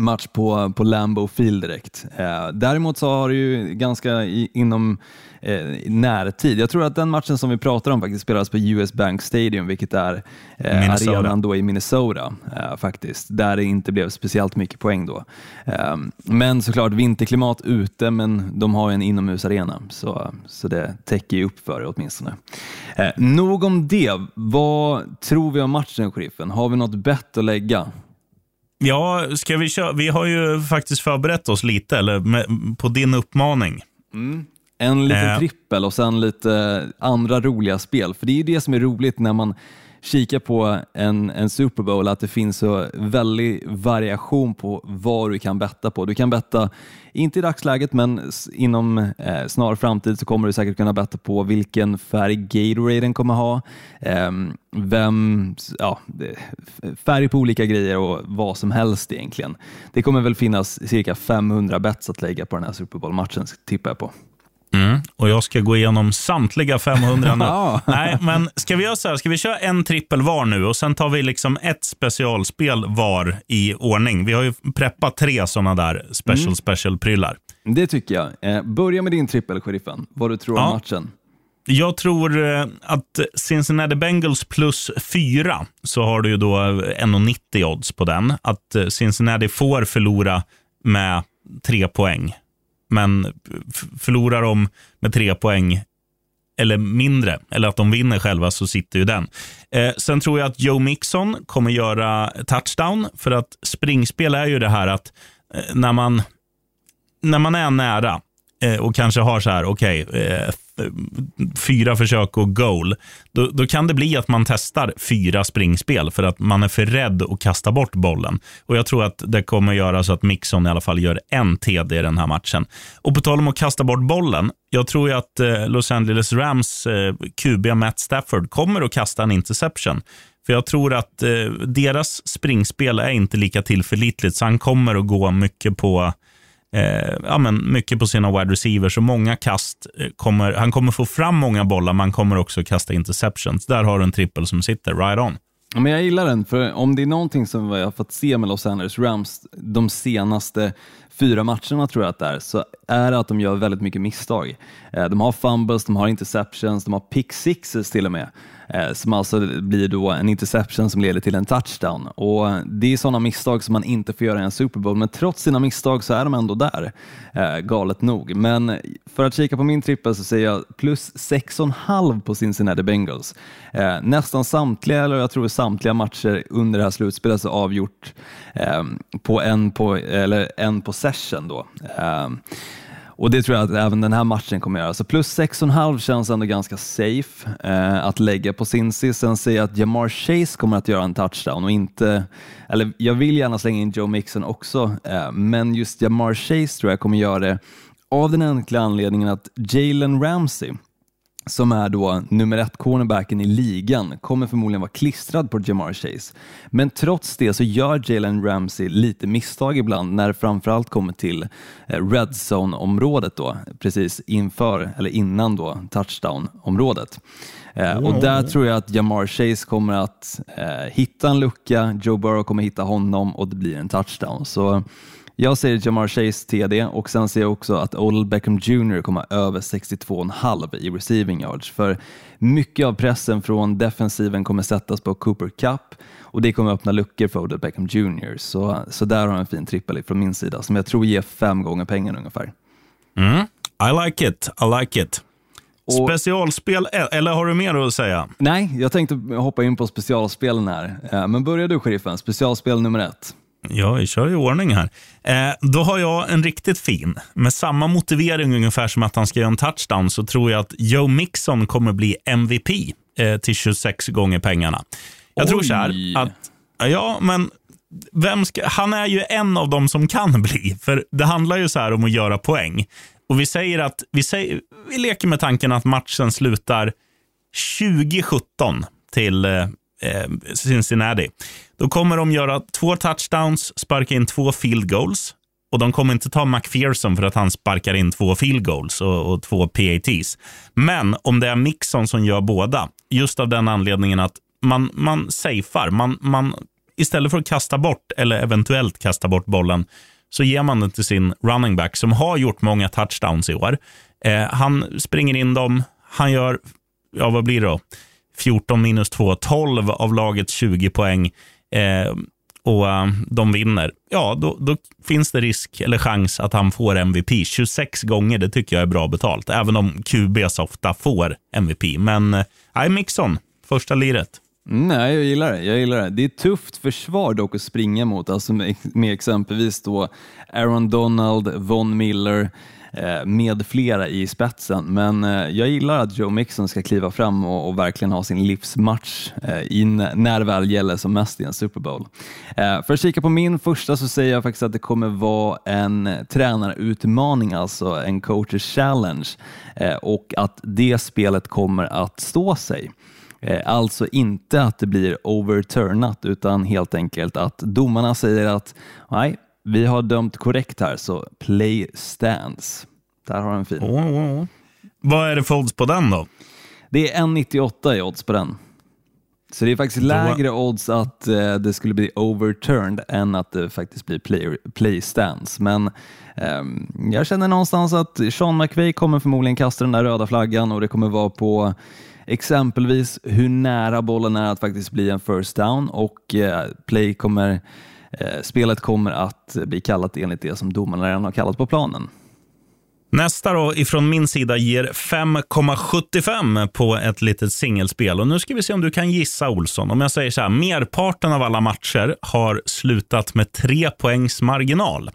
match på, på Lambeau Field direkt. Eh, däremot så har det ju ganska i, inom eh, närtid, jag tror att den matchen som vi pratar om faktiskt spelas på US Bank Stadium, vilket är eh, arenan då i Minnesota eh, faktiskt, där det inte blev speciellt mycket poäng då. Eh, men såklart vinterklimat ute, men de har ju en inomhusarena, så, så det täcker ju upp för det åtminstone. Eh, nog om det. Vad tror vi om matchen, sheriffen? Har vi något bett att lägga? Ja, ska vi köra? Vi har ju faktiskt förberett oss lite, eller med, på din uppmaning. Mm. En liten eh. trippel och sen lite andra roliga spel. För det är ju det som är roligt när man kika på en, en Super Bowl att det finns så väldig variation på vad du kan betta på. Du kan betta, inte i dagsläget, men inom eh, snar framtid så kommer du säkert kunna betta på vilken färg Gatoraden kommer ha, eh, vem, ja, färg på olika grejer och vad som helst egentligen. Det kommer väl finnas cirka 500 bets att lägga på den här Super Bowl-matchen, tippar jag på. Mm. Och jag ska gå igenom samtliga 500 nu. [LAUGHS] Nej, men ska vi göra så här? Ska vi köra en trippel var nu och sen tar vi liksom ett specialspel var i ordning? Vi har ju preppat tre sådana där special Mm. special-prylar. Det tycker jag. Eh, börja med din trippel, sheriffen. Vad du tror Ja. om matchen. Jag tror eh, att Cincinnati Bengals plus 4 så har du ju då 1,90 odds på den. Att eh, Cincinnati får förlora med tre poäng. Men förlorar de med tre poäng eller mindre, eller att de vinner själva, så sitter ju den. Eh, sen tror jag att Joe Mixon kommer göra touchdown, för att springspel är ju det här att eh, när man när man är nära eh, och kanske har så här, okej, eh, fyra försök och goal, då, då kan det bli att man testar fyra springspel för att man är för rädd att kasta bort bollen. Och Jag tror att det kommer göra så att Mixon i alla fall gör en TD i den här matchen. Och på tal om att kasta bort bollen, jag tror ju att eh, Los Angeles Rams eh, QB Matt Stafford kommer att kasta en interception. För jag tror att eh, deras springspel är inte lika tillförlitligt, så han kommer att gå mycket på eh, ja, men mycket på sina wide receivers och många kast. Eh, kommer, han kommer få fram många bollar, man kommer också kasta interceptions. Där har du en trippel som sitter right on. Ja, Men jag gillar den, för om det är någonting som jag har fått se med Los Angeles Rams de senaste fyra matcherna tror jag att det är, så är det att de gör väldigt mycket misstag. Eh, de har fumbles, de har interceptions, de har pick sixes till och med, Eh, som alltså blir då en interception som leder till en touchdown. Och Det är sådana misstag som man inte får göra i en Super Bowl, men trots sina misstag så är de ändå där, eh, galet nog. Men för att kika på min trippel så säger jag plus 6,5 på Cincinnati Bengals. Eh, nästan samtliga, eller jag tror samtliga matcher under det här slutspelet är avgjort på en, på, eller en possession. Då. Och Det tror jag att även den här matchen kommer göra. Så plus 6,5 känns ändå ganska safe eh, att lägga på Cincy. Sen säger jag att Jamar Chase kommer att göra en touchdown och inte, eller jag vill gärna slänga in Joe Mixon också, eh, men just Jamar Chase tror jag kommer göra det av den enkla anledningen att Jalen Ramsey som är då nummer ett cornerbacken i ligan, kommer förmodligen vara klistrad på Jamar Chase. Men trots det så gör Jalen Ramsey lite misstag ibland när det framförallt kommer till eh, red zone-området då, precis inför eller innan då touchdown-området. Eh, och där tror jag att Jamar Chase kommer att eh, hitta en lucka, Joe Burrow kommer hitta honom och det blir en touchdown. Så jag säger Jamar Chase TD och sen ser jag också att Odell Beckham Jr kommer över 62,5 i receiving yards. För mycket av pressen från defensiven kommer sättas på Cooper Cup och det kommer öppna luckor för Odell Beckham Jr. Så, så där har jag en fin trippel från min sida som jag tror ger fem gånger pengarna ungefär. Mm. I like it, I like it. Och- Specialspel, eh, eller har du mer att säga? Nej, jag tänkte hoppa in på specialspelen här. Eh, Men börjar du sheriffen, specialspel nummer ett. Ja, vi kör i ordning här. Eh, då har jag en riktigt fin. Med samma motivering ungefär som att han ska göra en touchdown så tror jag att Joe Mixon kommer bli MVP eh, till 26 gånger pengarna. Jag tror så Oj. här att, ja men vem ska, han är ju en av dem som kan bli. För det handlar ju så här om att göra poäng. Och vi säger att, vi, säger, vi leker med tanken att matchen slutar 2017 till eh, eh, Cincinnati. Då kommer de göra två touchdowns, sparka in två field goals. Och de kommer inte ta McPherson för att han sparkar in två field goals och, och två PATs. Men om det är Mixon som gör båda, just av den anledningen att man, man safear. Man, man, istället för att kasta bort, eller eventuellt kasta bort bollen, så ger man den till sin running back som har gjort många touchdowns i år. Eh, han springer in dem, han gör, ja vad blir det då? 14 minus 2, 12 av lagets 20 poäng eh, och eh, de vinner. Ja, då, då finns det risk eller chans att han får MVP. 26 gånger, det tycker jag är bra betalt. Även om QBs ofta får MVP. Men eh, Mixon, första liret. Mm, nej, jag gillar det. Jag gillar det. Det är ett tufft försvar dock att springa mot, alltså med, med exempelvis då Aaron Donald, Von Miller Eh, med flera i spetsen. Men eh, jag gillar att Joe Mixon ska kliva fram och, och verkligen ha sin livsmatch eh, när det väl gäller som mest i en Super Bowl. För att kika på min första så säger jag faktiskt att det kommer vara en tränarutmaning, alltså en coaches challenge och att det spelet kommer att stå sig. Alltså inte att det blir overturnat utan helt enkelt att domarna säger att nej, vi har dömt korrekt här så play stands. Där har du en fin. Åh, åh, åh. Vad är det för odds på den då? Det är 1,98 i odds på den. Så det är faktiskt lägre odds att eh, det skulle bli overturned än att det faktiskt blir play, play stands. Men ehm, jag känner någonstans att Sean McVay kommer förmodligen kasta den där röda flaggan och det kommer vara på exempelvis hur nära bollen är att faktiskt bli en first down och eh, play kommer, eh, spelet kommer att bli kallat enligt det som domarna redan har kallat på planen. Nästa då ifrån min sida ger 5,75 på ett litet singelspel. Och nu ska vi se om du kan gissa Olsson. Om jag säger så här, merparten av alla matcher har slutat med tre poängs marginal.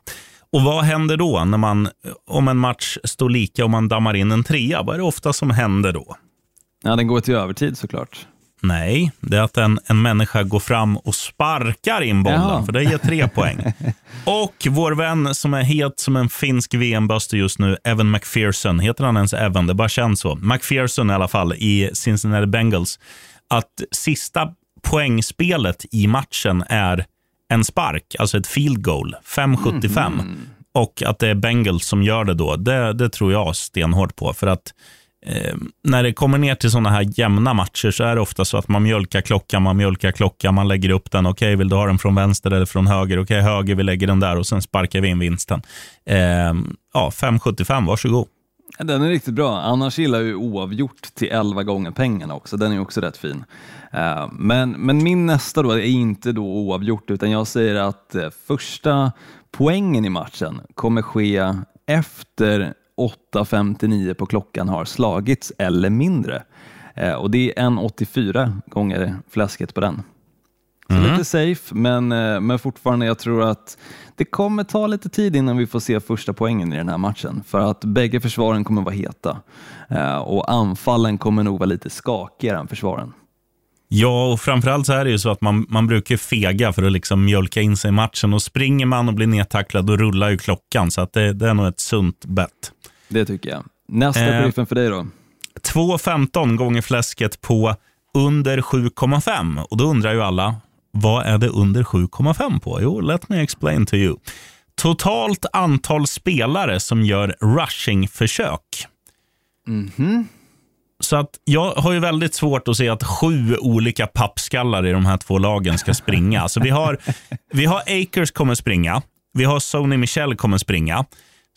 Och vad händer då när man, om en match står lika och man dammar in en trea? Vad är det ofta som händer då? Ja, den går till övertid såklart. Nej, det är att en, en människa går fram och sparkar in bollen, Jaha. för det ger tre [LAUGHS] poäng. Och vår vän som är het som en finsk VM-buster just nu, Evan McPherson, heter han ens Evan? Det bara känns så. McPherson i alla fall i Cincinnati Bengals, att sista poängspelet i matchen är en spark, alltså ett field goal, 5,75. Och att det är Bengals som gör det då, det, det tror jag stenhårt på. För att eh, när det kommer ner till sådana här jämna matcher så är det ofta så att man mjölkar klockan, man mjölkar klockan, man lägger upp den. Okej, vill du ha den från vänster eller från höger? Okej, höger, vi lägger den där och sen sparkar vi in vinsten. Eh, ja, 5,75, varsågod. Den är riktigt bra. Annars gillar jag ju oavgjort till 11 gånger pengarna också. Den är också rätt fin. Ehm, men, men min nästa då är inte då oavgjort utan jag säger att eh, första poängen i matchen kommer ske efter 8.59 på klockan har slagits eller mindre. Eh, Och det är 1,84 gånger fläsket på den. Så lite safe, men, eh, men fortfarande jag tror att det kommer ta lite tid innan vi får se första poängen i den här matchen. För att bägge försvaren kommer vara heta Eh, och anfallen kommer nog vara lite skakigare än försvaren. Ja, och framförallt så är det ju så att man, man brukar fega för att liksom mjölka in sig i matchen. Och springer man och blir nedtacklad, då rullar ju klockan. Så att det, det är nog ett sunt bett. Det tycker jag. Nästa Eh. briffen för dig då? 2,15 gånger fläsket på under 7,5. Och då undrar ju alla, vad är det under 7,5 på? Jo, let me explain to you. Totalt antal spelare som gör rushing-försök. Så att jag har ju väldigt svårt att se att sju olika pappskallar i de här två lagen ska springa. Alltså vi, har, vi har Akers kommer springa, vi har Sony Michel kommer springa.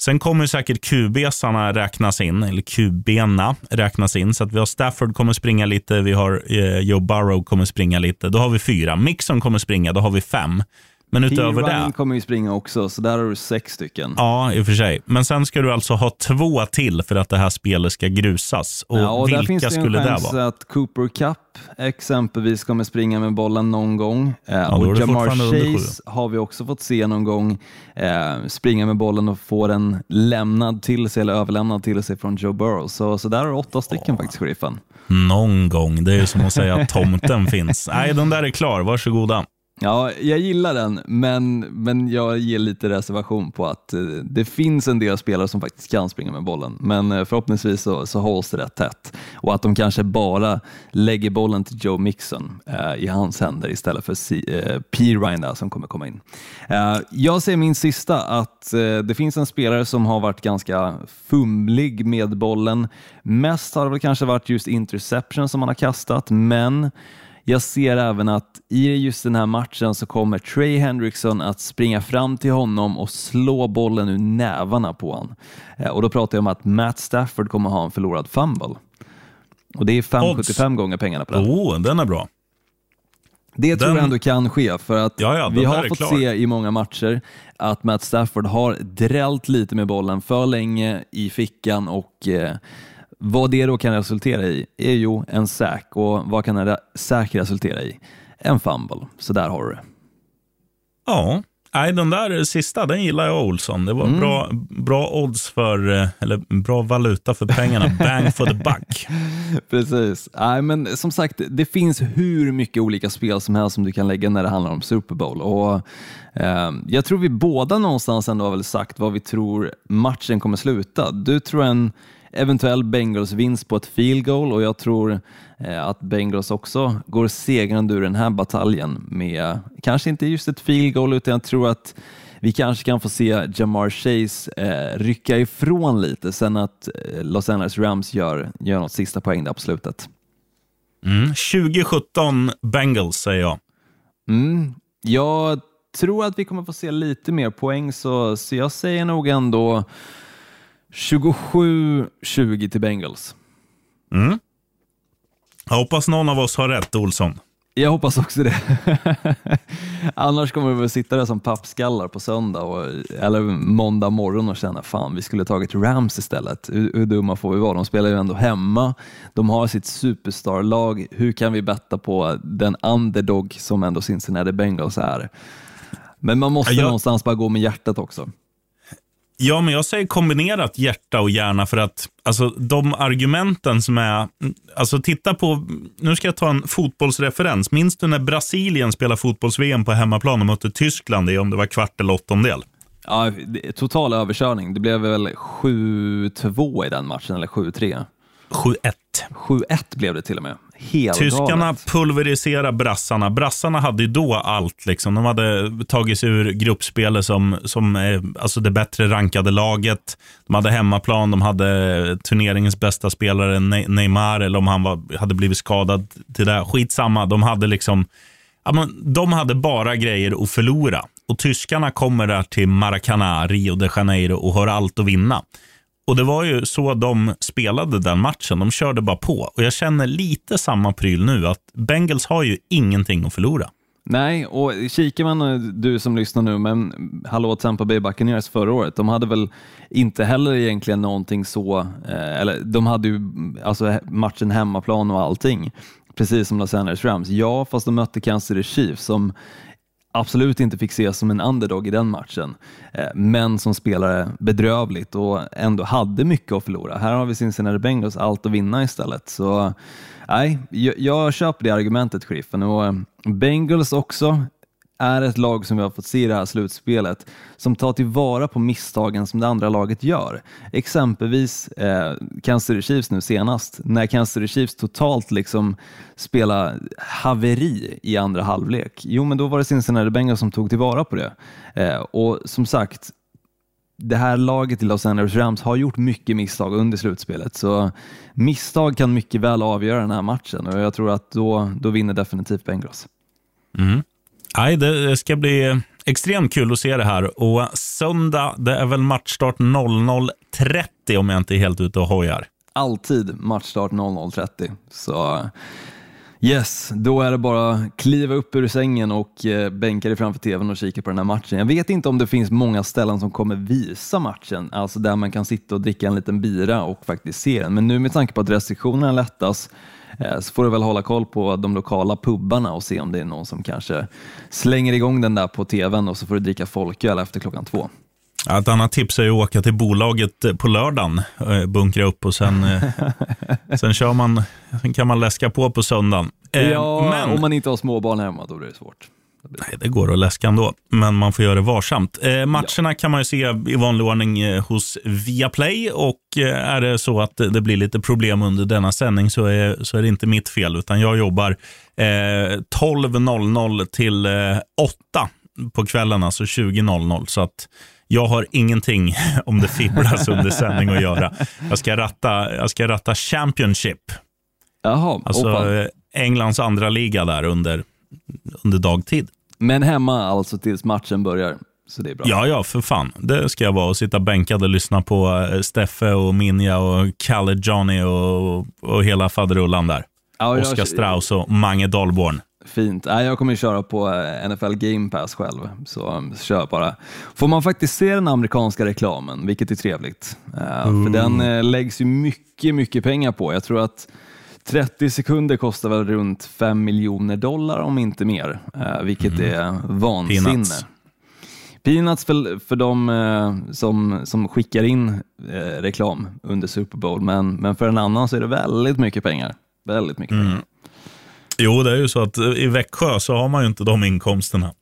Sen kommer säkert QB-sarna räknas in, eller QB-na räknas in. Så att vi har Stafford kommer springa lite, vi har eh, Joe Burrow kommer springa lite. Då har vi fyra. Mixon kommer springa, då har vi fem. Men utöver det... Ryan kommer ju springa också, så där har du sex stycken. Ja, i och för sig. Men sen ska du alltså ha två till för att det här spelet ska grusas. Och, Ja, och där finns vilka det skulle det vara? att Cooper Cup exempelvis kommer springa med bollen någon gång. Eh, är och det Jamar. Chase har vi också fått se någon gång eh, springa med bollen och få den lämnad till sig eller överlämnad till sig från Joe Burrow. Så, så där har du åtta stycken faktiskt, sheriffen. Någon gång. Det är ju som att säga att tomten [LAUGHS] finns. Nej, den där är klar. Varsågoda. Ja, jag gillar den, men, men jag ger lite reservation på att eh, det finns en del spelare som faktiskt kan springa med bollen, men eh, förhoppningsvis så, så hålls det rätt tätt och att de kanske bara lägger bollen till Joe Mixon eh, i hans händer istället för C, eh, P. Ryan där, som kommer komma in. Eh, jag ser min sista att eh, det finns en spelare som har varit ganska fumlig med bollen. Mest har det väl kanske varit just interception som han har kastat, men jag ser även att i just den här matchen så kommer Trey Hendrickson att springa fram till honom och slå bollen ur nävarna på honom. Eh, Och då pratar jag om att Matt Stafford kommer ha en förlorad fumble. Och det är 5,75 gånger pengarna på den. Oh, den är bra. Det tror den- jag ändå kan ske för att Ja, ja, vi har fått se i många matcher att Matt Stafford har drällt lite med bollen för länge i fickan och eh, Vad det då kan resultera i är ju en sack och vad kan en sack resultera i? En fumble. Så där har du det. Ja, Nej, den där sista, den gillar jag Olsson. Det var Mm. bra, bra odds för, eh, eller bra valuta för pengarna. [LAUGHS] Bang for the buck. Precis. Nej, men som sagt, det finns hur mycket olika spel som helst som du kan lägga när det handlar om Super Bowl. Och, eh, jag tror vi båda någonstans ändå har väl sagt vad vi tror matchen kommer sluta. Du tror en eventuell Bengals vinst på ett field goal och jag tror eh, att Bengals också går segrande ur den här bataljen med, kanske inte just ett field goal, utan jag tror att vi kanske kan få se Jamar Chase eh, rycka ifrån lite sen att eh, Los Angeles Rams gör, gör något sista poäng där på slutet. Mm. 2017 Bengals säger jag. Mm. Jag tror att vi kommer få se lite mer poäng, så, så jag säger nog ändå 27-20 till Bengals. Mm. Jag hoppas någon av oss har rätt, Olsson. Jag hoppas också det. [LAUGHS] Annars kommer vi väl sitta där som pappskallar på söndag och, eller måndag morgon och känna fan, vi skulle tagit Rams istället. Hur, hur dumma får vi vara? De spelar ju ändå hemma. De har sitt superstarlag. Hur kan vi betta på den underdog som ändå Cincinnati Bengals är? Men man måste Ja, jag- någonstans bara gå med hjärtat också. Ja, men jag säger kombinerat hjärta och hjärna för att alltså, de argumenten som är... Alltså titta på... Nu ska jag ta en fotbollsreferens. Minns du när Brasilien spelade fotbolls-VM på hemmaplan och mötte Tyskland i om det var kvart eller åttondel? Ja, total överkörning. Det blev väl 7-2 i den matchen, eller 7-3. 7-1. 7-1 blev det till och med. Helt Tyskarna galet. pulveriserade brassarna. Brassarna hade ju då allt. Liksom. De hade tagit sig ur gruppspelet som, som alltså det bättre rankade laget. De hade hemmaplan, de hade turneringens bästa spelare Ne- Neymar, eller om han var, hade blivit skadad till det. Skitsamma, de hade liksom de hade bara grejer att förlora. Och tyskarna kommer där till Maracana, Rio de Janeiro och har allt att vinna. Och det var ju så de spelade den matchen. De körde bara på. Och jag känner lite samma pryl nu, att Bengals har ju ingenting att förlora. Nej, och kikar man, eh, du som lyssnar nu, men hallå Tampa Bay Buccaneers förra året, de hade väl inte heller egentligen någonting så, eh, eller de hade ju alltså matchen hemmaplan och allting, precis som Los Angeles Rams. Ja, fast de mötte Kansas City Chiefs som absolut inte fick ses som en underdog i den matchen, eh, men som spelade bedrövligt och ändå hade mycket att förlora. Här har vi Cincinnati Bengals allt att vinna istället. Så nej, jag, jag köper det argumentet, Sheriffen. Och Bengals också är ett lag som vi har fått se i det här slutspelet som tar tillvara på misstagen som det andra laget gör. Exempelvis eh, Kansas City Chiefs nu senast, när Kansas City Chiefs totalt liksom spelade haveri i andra halvlek. Jo, men då var det Cincinnati Bengals som tog tillvara på det. Eh, och som sagt, det här laget i Los Angeles Rams har gjort mycket misstag under slutspelet, så misstag kan mycket väl avgöra den här matchen och jag tror att då, då vinner definitivt Bengals. Mm. Nej, det ska bli extremt kul att se det här. Och söndag, det är väl matchstart 00.30 om jag inte är helt ute och hojar. alltid matchstart 00.30. Så yes, då är det bara att kliva upp ur sängen och eh, bänka dig framför tvn och kika på den här matchen. Jag vet inte om det finns många ställen som kommer visa matchen, alltså där man kan sitta och dricka en liten bira och faktiskt se den. Men nu med tanke på att restriktionerna lättas så får du väl hålla koll på de lokala pubbarna och se om det är någon som kanske slänger igång den där på tvn och så får du dricka folköl efter klockan två. Ett annat tips är att åka till bolaget eh, på lördagen, eh, bunkra upp och sen, eh, [LAUGHS] sen, kör man, sen kan man läska på på söndagen. Eh, ja, men, om man inte har småbarn hemma då blir det svårt. Nej, det går att läska ändå, men man får göra det varsamt. Eh, matcherna kan man ju se i vanlig ordning eh, hos Viaplay och eh, är det så att det, blir lite problem under denna sändning så är, så är det inte mitt fel, utan jag jobbar eh, 12.00 till eh, 8 på kvällen, alltså 20.00. Så att jag har ingenting [LAUGHS] om det fibblas under sändning att göra. Jag ska ratta, jag ska ratta Championship, Jaha, alltså Englands andra liga där under, under dagtid. Men hemma alltså tills matchen börjar, så det är bra. Ja, ja, för fan. Det ska jag vara och sitta bänkad och lyssna på eh, Steffe och Minja och Kalle Johnny och, och hela faderullan där. Ja, jag- Oskar Strauss och Mange Dahlborn. Fint. Nej, jag kommer köra på eh, NFL Game Pass själv, så um, kör bara. Får man faktiskt se den amerikanska reklamen, vilket är trevligt. Uh, För den läggs ju mycket, mycket pengar på. Jag tror att 30 sekunder kostar väl runt 5 miljoner dollar om inte mer, uh, vilket mm. är vansinne. Peanuts. Peanuts för, för de eh, som, som skickar in eh, reklam under Super Bowl, men, men för en annan så är det väldigt mycket pengar. Väldigt mycket pengar. Mm. Jo, det är ju så att i Växjö så har man ju inte de inkomsterna.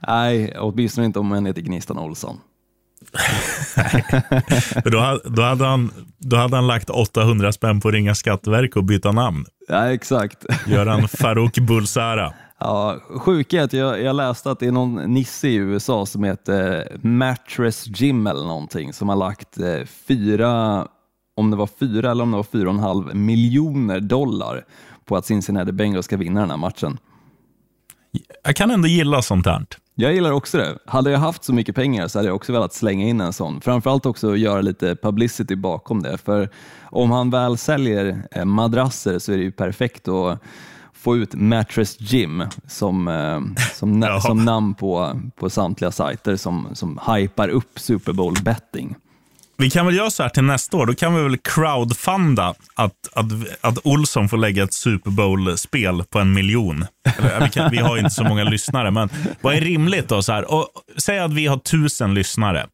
[LAUGHS] Nej, åtminstone inte om man heter Gnistan Olsson. Då, då, hade han, då hade han lagt 800 spänn på att ringa Skatteverket och byta namn. Ja, exakt. Göran [LAUGHS] Farouk Bulsara. Ja, sjuka är att jag, jag läste att det är någon nisse i USA som heter Mattress Jim eller någonting som har lagt eh, fyra, om det var fyra eller om det var fyra och en halv miljoner dollar på att Cincinnati Bengals ska vinna den här matchen. Jag kan ändå gilla sånt här. Jag gillar också det. Hade jag haft så mycket pengar så hade jag också velat slänga in en sån. Framförallt också göra lite publicity bakom det. För om han väl säljer eh, madrasser så är det ju perfekt att få ut Mattress Gym som, eh, som, [LAUGHS] som namn på, på samtliga sajter som, som hypar upp Super Bowl betting. Vi kan väl göra så här till nästa år. Då kan vi väl crowdfunda att, att, att Olsson får lägga ett Super Bowl-spel på en miljon. Vi, kan, vi, har inte så många lyssnare, men vad är rimligt då? Så här? Och, säg att vi har tusen lyssnare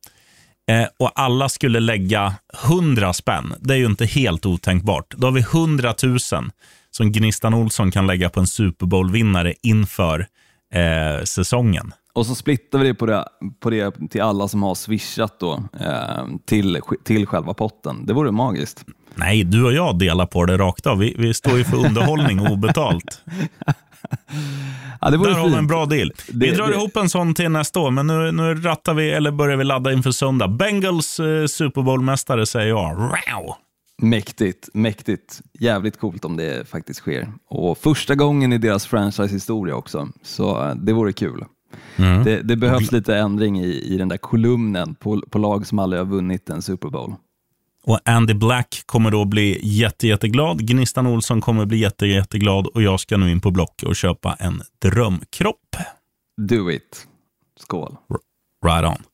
eh, och alla skulle lägga hundra spänn. Det är ju inte helt otänkbart. Då har vi hundratusen som Gnistan Olsson kan lägga på en Super Bowl-vinnare inför eh, säsongen. Och så splittar vi det på, det på det till alla som har swishat då, eh, till, till själva potten. Det vore magiskt. Nej, du och jag delar på det rakt av. Vi, vi står ju för underhållning obetalt. [LAUGHS] ja, det Där fint. har vi en bra deal. Det, vi drar det... ihop en sån till nästa år, men nu, nu rattar vi, eller börjar vi ladda inför söndag. Bengals eh, Super Bowl-mästare säger jag. Wow! Mäktigt, mäktigt. Jävligt coolt om det faktiskt sker. Och första gången i deras franchise-historia också, så eh, det vore kul. Mm. Det, det, behövs lite ändring i, i den där kolumnen på, på lag som aldrig har vunnit en Super Bowl. Och Andy Black kommer då bli jätte, jätteglad. Gnistan Olsson kommer bli jätte, jätteglad och jag ska nu in på Block och köpa en drömkropp. Do it. Skål. R right on.